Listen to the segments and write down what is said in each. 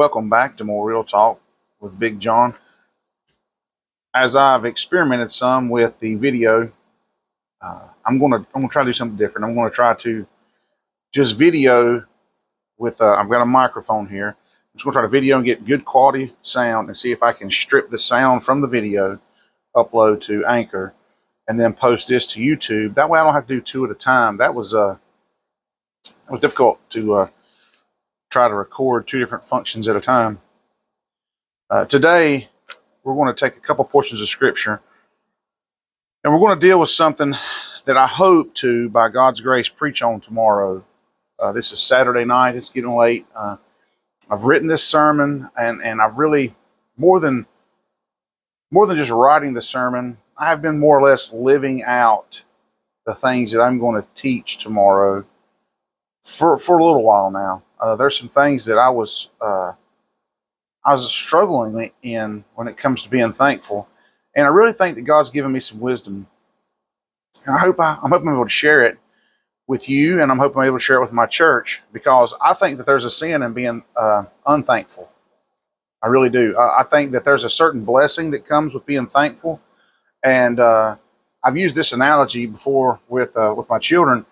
Welcome back to more Real Talk with Big John. As I've experimented some with the video, uh, I'm to I'm to try to do something different. I'm to try to just video with uh, I've got a microphone here. I'm just to try to video and get good quality sound and see if I can strip the sound from the video, upload to Anchor, and then post this to YouTube. That way, I don't have to do two at a time. That was uh, it was difficult to uh, try to record two different functions at a time. Uh, today, we're going to take a couple portions of Scripture and we're going to deal with something that I hope to, by God's grace, preach on tomorrow. Uh, this is Saturday night. It's getting late. Uh, I've written this sermon, and and I've really more than more than just writing the sermon. I have been more or less living out the things that I'm going to teach tomorrow for for a little while now. Uh, there's some things that I was uh, I was struggling in when it comes to being thankful, and I really think that God's given me some wisdom. And I hope I, I'm hoping I'm able to share it with you, and I'm hoping I'm able to share it with my church because I think that there's a sin in being uh, unthankful. I really do. I, I, think that there's a certain blessing that comes with being thankful, and uh, I've used this analogy before with uh, with my children.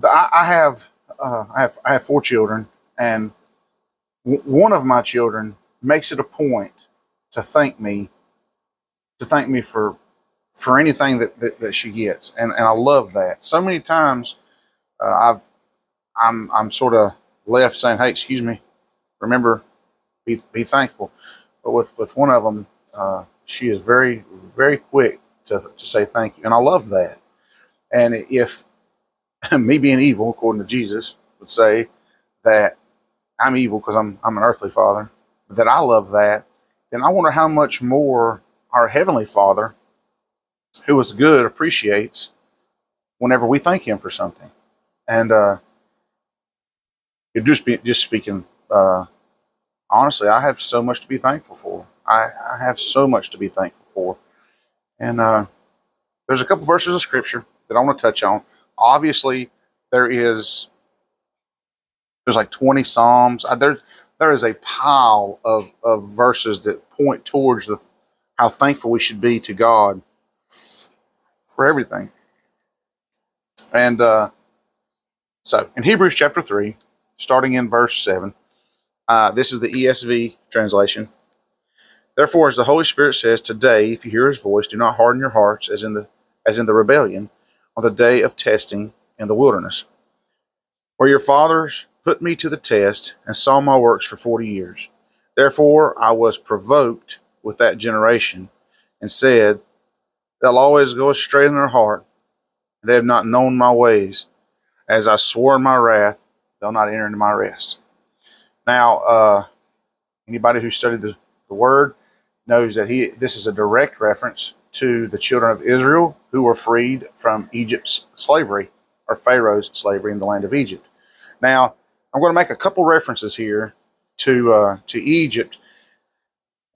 The, I, I have uh, I have I have four children, and w- one of my children makes it a point to thank me, to thank me for for anything that, that, that she gets, and and I love that. So many times, uh, I've I'm I'm sort of left saying, "Hey, excuse me, remember, be be thankful." But with with one of them, uh, she is very very quick to to say thank you, and I love that. And if me being evil, according to Jesus, would say that I'm evil because I'm I'm an earthly father, that I love that, then I wonder how much more our heavenly Father, who is good, appreciates whenever we thank Him for something. And uh, just be, just speaking uh, honestly, I have so much to be thankful for. I, I have so much to be thankful for. And uh, there's a couple verses of Scripture that I want to touch on. Obviously, there is there's like 20 psalms. There there is a pile of of verses that point towards the how thankful we should be to God for everything. And uh, so in Hebrews chapter 3, starting in verse 7, uh, this is the ESV translation. Therefore, as the Holy Spirit says, today, if you hear his voice, do not harden your hearts as in the as in the rebellion on the day of testing in the wilderness, where your fathers put me to the test and saw my works for forty years. Therefore I was provoked with that generation and said, They'll always go astray in their heart. They have not known my ways. As I swore in my wrath, they'll not enter into my rest. Now, uh, anybody who studied the, the word knows that he this is a direct reference to the children of Israel who were freed from Egypt's slavery or Pharaoh's slavery in the land of Egypt. Now, I'm going to make a couple references here to uh, to Egypt.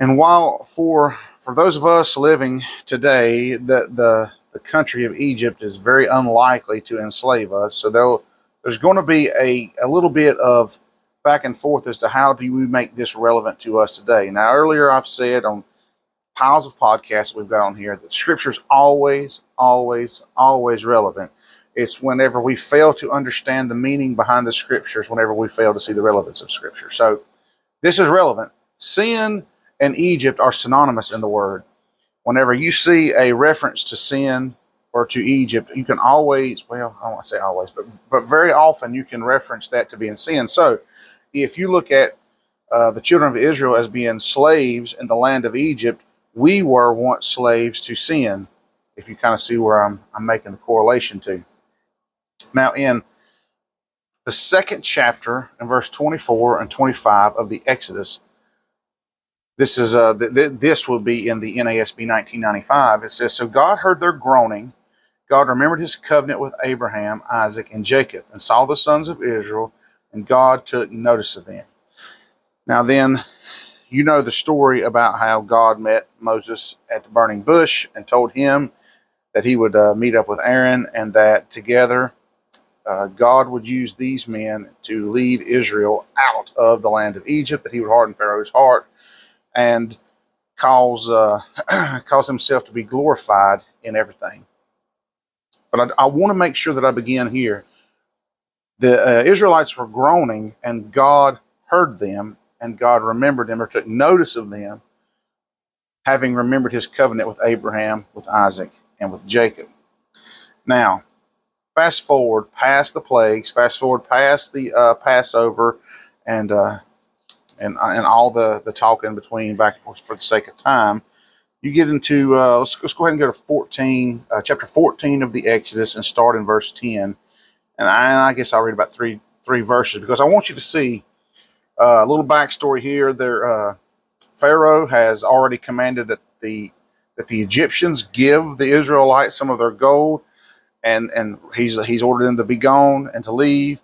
And while for for those of us living today, the the the country of Egypt is very unlikely to enslave us. So there there's going to be a, a little bit of back and forth as to how do we make this relevant to us today. Now, earlier I've said on piles of podcasts we've got on here that scripture's always, always, always relevant. It's whenever we fail to understand the meaning behind the scriptures, whenever we fail to see the relevance of scripture. So this is relevant. Sin and Egypt are synonymous in the word. Whenever you see a reference to sin or to Egypt, you can always, well, I don't want to say always, but, but very often you can reference that to being sin. So if you look at uh, the children of Israel as being slaves in the land of Egypt, we were once slaves to sin, if you kind of see where I'm, I'm making the correlation to. Now, in the second chapter, in verse 24 and 25 of the Exodus, this is uh, th- th- this will be in the NASB 1995. It says, "So God heard their groaning. God remembered His covenant with Abraham, Isaac, and Jacob, and saw the sons of Israel, and God took notice of them." Now, then, you know the story about how God met Moses at the burning bush and told him that he would uh, meet up with Aaron, and that together uh, God would use these men to lead Israel out of the land of Egypt, that he would harden Pharaoh's heart and cause, uh, cause himself to be glorified in everything. But I, I want to make sure that I begin here. The uh, Israelites were groaning, and God heard them, and God remembered them or took notice of them, having remembered his covenant with Abraham, with Isaac, and with Jacob. Now, fast forward past the plagues, fast forward past the uh, Passover, and uh, and uh, and all the the talk in between, back and forth for the sake of time. You get into uh, let's, let's go ahead and go to 14, uh, chapter 14 of the Exodus, and start in verse 10. And I, and I guess I'll read about three three verses because I want you to see a little backstory here. There, Pharaoh has already commanded that the that the Egyptians give the Israelites some of their gold and and he's he's ordered them to be gone and to leave.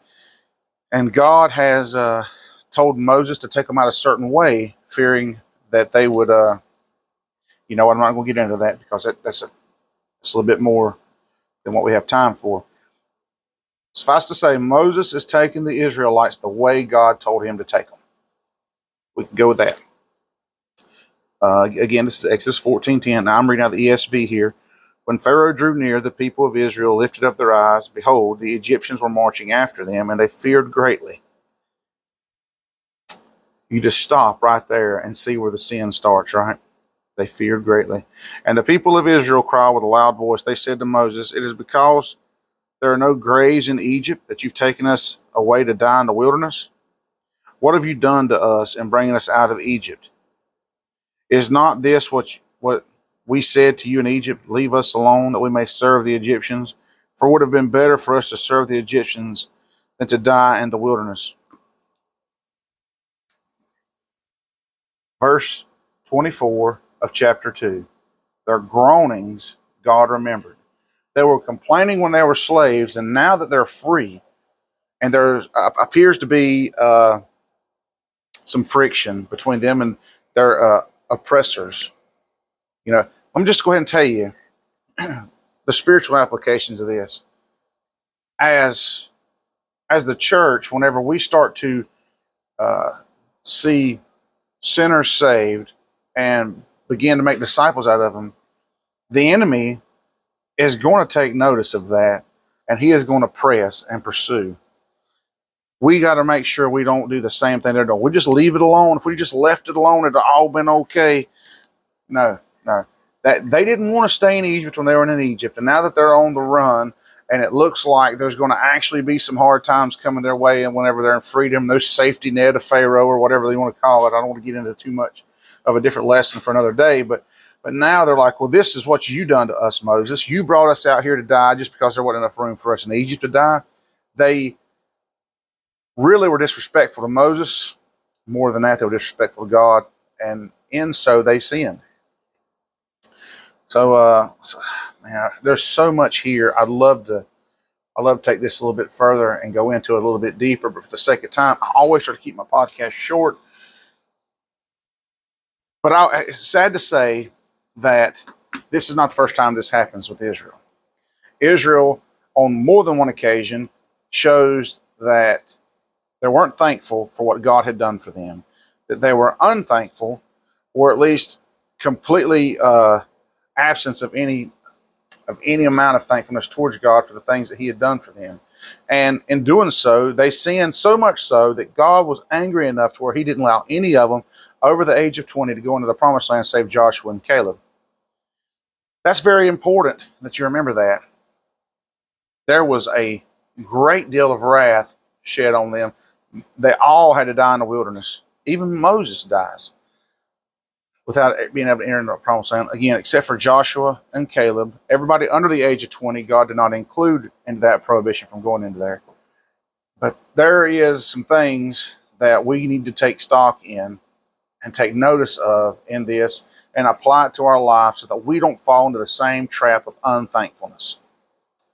And God has uh, told Moses to take them out a certain way, fearing that they would. Uh, you know, I'm not going to get into that because that, that's a that's a little bit more than what we have time for. Suffice to say, Moses is taking the Israelites the way God told him to take them. We can go with that. Uh, again, this is Exodus 14:10. Now I'm reading out the ESV here. When Pharaoh drew near, the people of Israel lifted up their eyes. Behold, the Egyptians were marching after them, and they feared greatly. You just stop right there and see where the sin starts, right? They feared greatly. And the people of Israel cried with a loud voice. They said to Moses, It is because there are no graves in Egypt that you've taken us away to die in the wilderness? What have you done to us in bringing us out of Egypt? Is not this what, what we said to you in Egypt, Leave us alone that we may serve the Egyptians. For it would have been better for us to serve the Egyptians than to die in the wilderness. Verse 24 of chapter 2. Their groanings God remembered. They were complaining when they were slaves, and now that they're free, and there appears to be uh, some friction between them and their uh, oppressors. You know, me just go ahead and tell you the spiritual applications of this. As as the church, whenever we start to uh, see sinners saved and begin to make disciples out of them, the enemy is going to take notice of that and he is going to press and pursue. We got to make sure we don't do the same thing they're doing. We just leave it alone. If we just left it alone, it'd all been okay. No, no that they didn't want to stay in Egypt when they were in Egypt, and now that they're on the run, and it looks like there's going to actually be some hard times coming their way, and whenever they're in freedom, no safety net of Pharaoh or whatever they want to call it. I don't want to get into too much of a different lesson for another day, but but now they're like, well, this is what you done to us, Moses. You brought us out here to die just because there wasn't enough room for us in Egypt to die. They really were disrespectful to Moses. More than that, they were disrespectful to God, and in so they sinned. So, uh, so, man, there's so much here. I'd love to, I love to take this a little bit further and go into it a little bit deeper. But for the sake of time, I always try to keep my podcast short. But I, it's sad to say that this is not the first time this happens with Israel. Israel, on more than one occasion, shows that they weren't thankful for what God had done for them, that they were unthankful, or at least completely uh, absence of any of any amount of thankfulness towards God for the things that He had done for them. And in doing so, they sinned so much so that God was angry enough to where He didn't allow any of them over the age of 20 to go into the promised land save Joshua and Caleb. That's very important that you remember that. There was a great deal of wrath shed on them. They all had to die in the wilderness. Even Moses dies without being able to enter into a promised land. Again, except for Joshua and Caleb, everybody under the age of 20, God did not include into that prohibition from going into there. But there is some things that we need to take stock in and take notice of in this and apply it to our life so that we don't fall into the same trap of unthankfulness.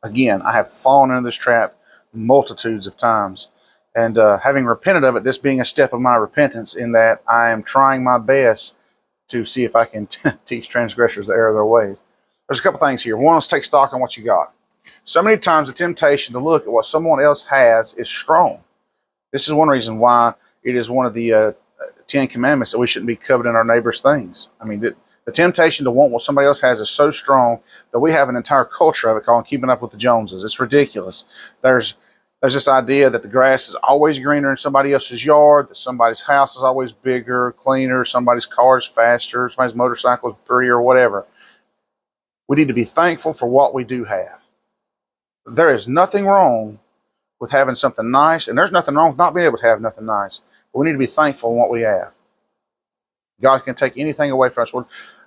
Again, I have fallen into this trap multitudes of times. And uh, having repented of it, this being a step of my repentance, in that I am trying my best to see if I can teach transgressors the error of their ways. There's a couple things here. One, let's take stock on what you got. So many times the temptation to look at what someone else has is strong. This is one reason why it is one of the uh, Ten Commandments that we shouldn't be coveting our neighbor's things. I mean, the, the temptation to want what somebody else has is so strong that we have an entire culture of it called keeping up with the Joneses. It's ridiculous. There's there's this idea that the grass is always greener in somebody else's yard, that somebody's house is always bigger, cleaner, somebody's car is faster, somebody's motorcycle is prettier, whatever. We need to be thankful for what we do have. There is nothing wrong with having something nice, and there's nothing wrong with not being able to have nothing nice. We need to be thankful in what we have. God can take anything away from us.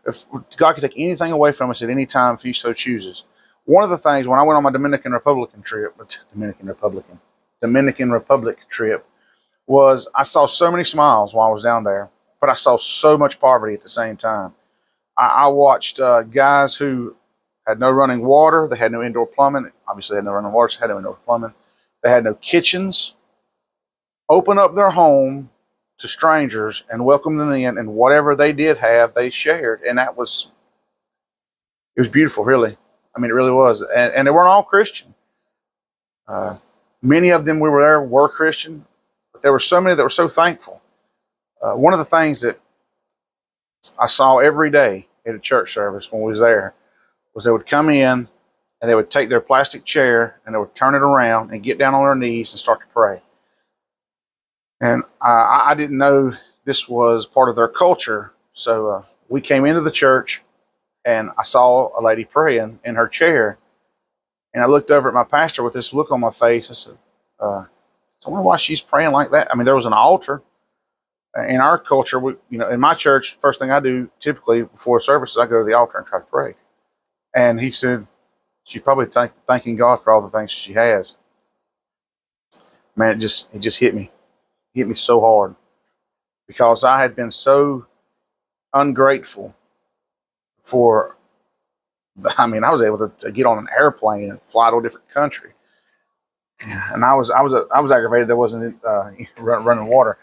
If God can take anything away from us at any time if He so chooses. One of the things when I went on my Dominican Republican trip, Dominican Republican, Dominican Republic trip, was I saw so many smiles while I was down there, but I saw so much poverty at the same time. I, I watched uh, guys who had no running water, they had no indoor plumbing. Obviously, they had no running water, so had no indoor plumbing. They had no kitchens. Open up their home to strangers and welcome them in, and whatever they did have, they shared, and that was it was beautiful, really. I mean, it really was, and, and they weren't all Christian. Uh, many of them we were there were Christian, but there were so many that were so thankful. Uh, one of the things that I saw every day at a church service when we was there was they would come in and they would take their plastic chair and they would turn it around and get down on their knees and start to pray. And I, I didn't know this was part of their culture. So uh, we came into the church and I saw a lady praying in her chair. And I looked over at my pastor with this look on my face. I said, uh, I wonder why she's praying like that. I mean, there was an altar. In our culture, we, you know, in my church, first thing I do typically before services, I go to the altar and try to pray. And he said, she's probably thank, thanking God for all the things she has. Man, it just it just hit me hit me so hard because I had been so ungrateful for. I mean, I was able to, to get on an airplane and fly to a different country, and I was I was I was aggravated there wasn't uh, running water.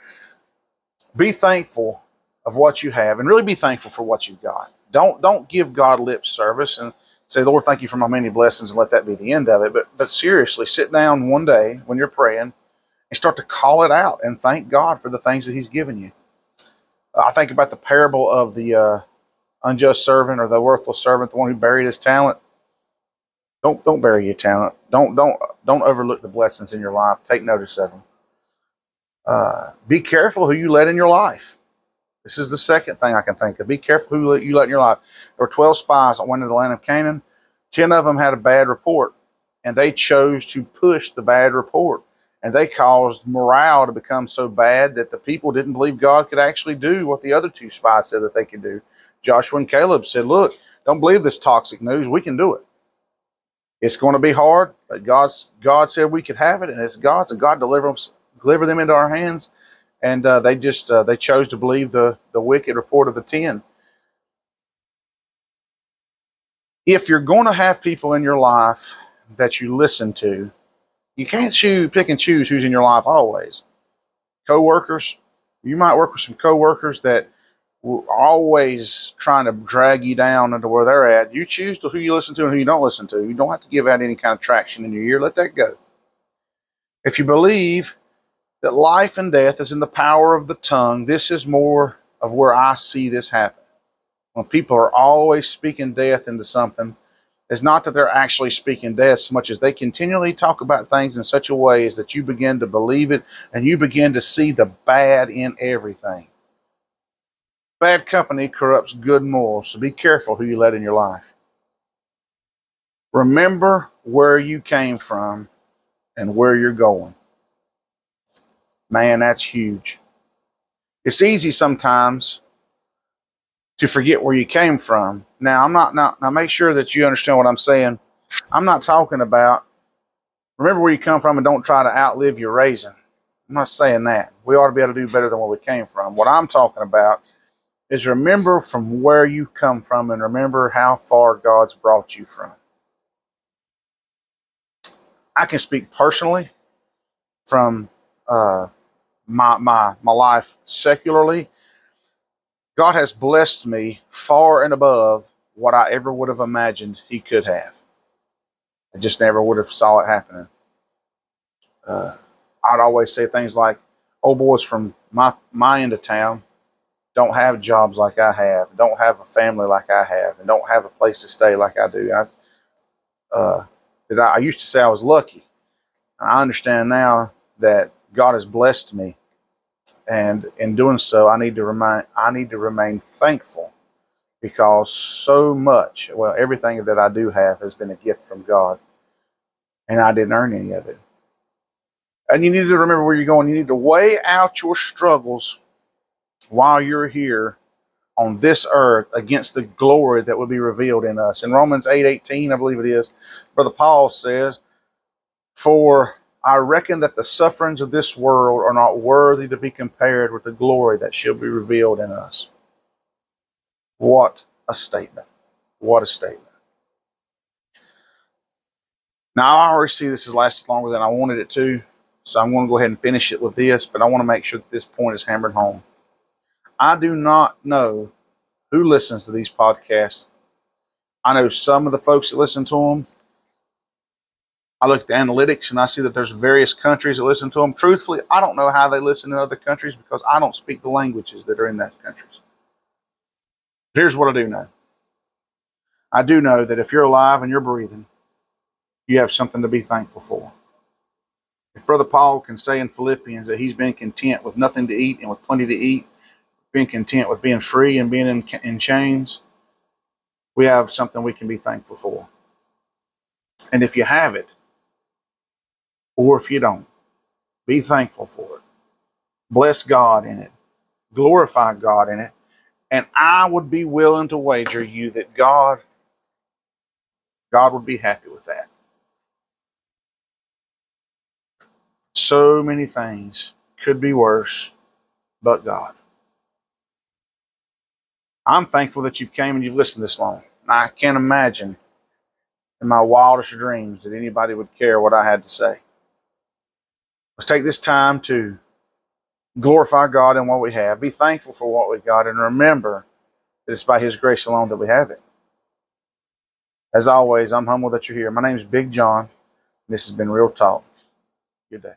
Be thankful of what you have, and really be thankful for what you've got. Don't don't give God lip service and say, Lord, thank you for my many blessings, and let that be the end of it. But but seriously, sit down one day when you're praying and start to call it out and thank God for the things that He's given you. Uh, I think about the parable of the uh, unjust servant or the worthless servant, the one who buried his talent. Don't don't bury your talent. Don't don't don't overlook the blessings in your life. Take notice of them. Uh, be careful who you let in your life. This is the second thing I can think of. Be careful who you let in your life. There were 12 spies that went into the land of Canaan. 10 of them had a bad report, and they chose to push the bad report and they caused morale to become so bad that the people didn't believe God could actually do what the other two spies said that they could do. Joshua and Caleb said, Look, don't believe this toxic news. We can do it. It's going to be hard, but God's God said we could have it, and it's God's, and God deliver them, deliver them into our hands. And uh, they just uh, they chose to believe the the wicked report of the ten. If you're going to have people in your life that you listen to you can't choose, pick and choose who's in your life always. Co-workers, you might work with some co-workers that are always trying to drag you down into where they're at. You choose to who you listen to and who you don't listen to. You don't have to give out any kind of traction in your ear. Let that go. If you believe that life and death is in the power of the tongue, this is more of where I see this happen. When people are always speaking death into something, is not that they're actually speaking death so much as they continually talk about things in such a way as that you begin to believe it and you begin to see the bad in everything. Bad company corrupts good morals, so be careful who you let in your life. Remember where you came from and where you're going. Man, that's huge. It's easy sometimes to forget where you came from. Now, I'm not now, now make sure that you understand what I'm saying. I'm not talking about remember where you come from and don't try to outlive your raising. I'm not saying that. We ought to be able to do better than where we came from. What I'm talking about is remember from where you come from and remember how far God's brought you from. I can speak personally from uh, my, my, my life secularly God has blessed me far and above what I ever would have imagined He could have. I just never would have saw it happening. Uh, I'd always say things like, "Old boys from my my end of town don't have jobs like I have, don't have a family like I have, and don't have a place to stay like I do." I, uh, that I, I used to say I was lucky. I understand now that God has blessed me, and in doing so, I need to remain I need to remain thankful because so much, well, everything that I do have has been a gift from God, and I didn't earn any of it. And you need to remember where you're going. You need to weigh out your struggles while you're here on this earth against the glory that will be revealed in us. In Romans 8 18, I believe it is, Brother Paul says, For I reckon that the sufferings of this world are not worthy to be compared with the glory that shall be revealed in us. What a statement. What a statement. Now, I already see this has lasted longer than I wanted it to. So I'm going to go ahead and finish it with this, but I want to make sure that this point is hammered home. I do not know who listens to these podcasts. I know some of the folks that listen to them. I look at the analytics and I see that there's various countries that listen to them. Truthfully, I don't know how they listen in other countries because I don't speak the languages that are in those countries. here's what I do know. I do know that if you're alive and you're breathing, you have something to be thankful for. If Brother Paul can say in Philippians that he's been content with nothing to eat and with plenty to eat, being content with being free and being in, in chains, we have something we can be thankful for. And if you have it, or if you don't, be thankful for it. Bless God in it. Glorify God in it. And I would be willing to wager you that God, God would be happy with that. So many things could be worse, but God. I'm thankful that you've came and you've listened this long. I can't imagine in my wildest dreams that anybody would care what I had to say. Let's take this time to glorify God in what we have, be thankful for what we got, and remember that it's by His grace alone that we have it. As always, I'm humble that you're here. My name is Big John. And this has been Real Talk. Good day.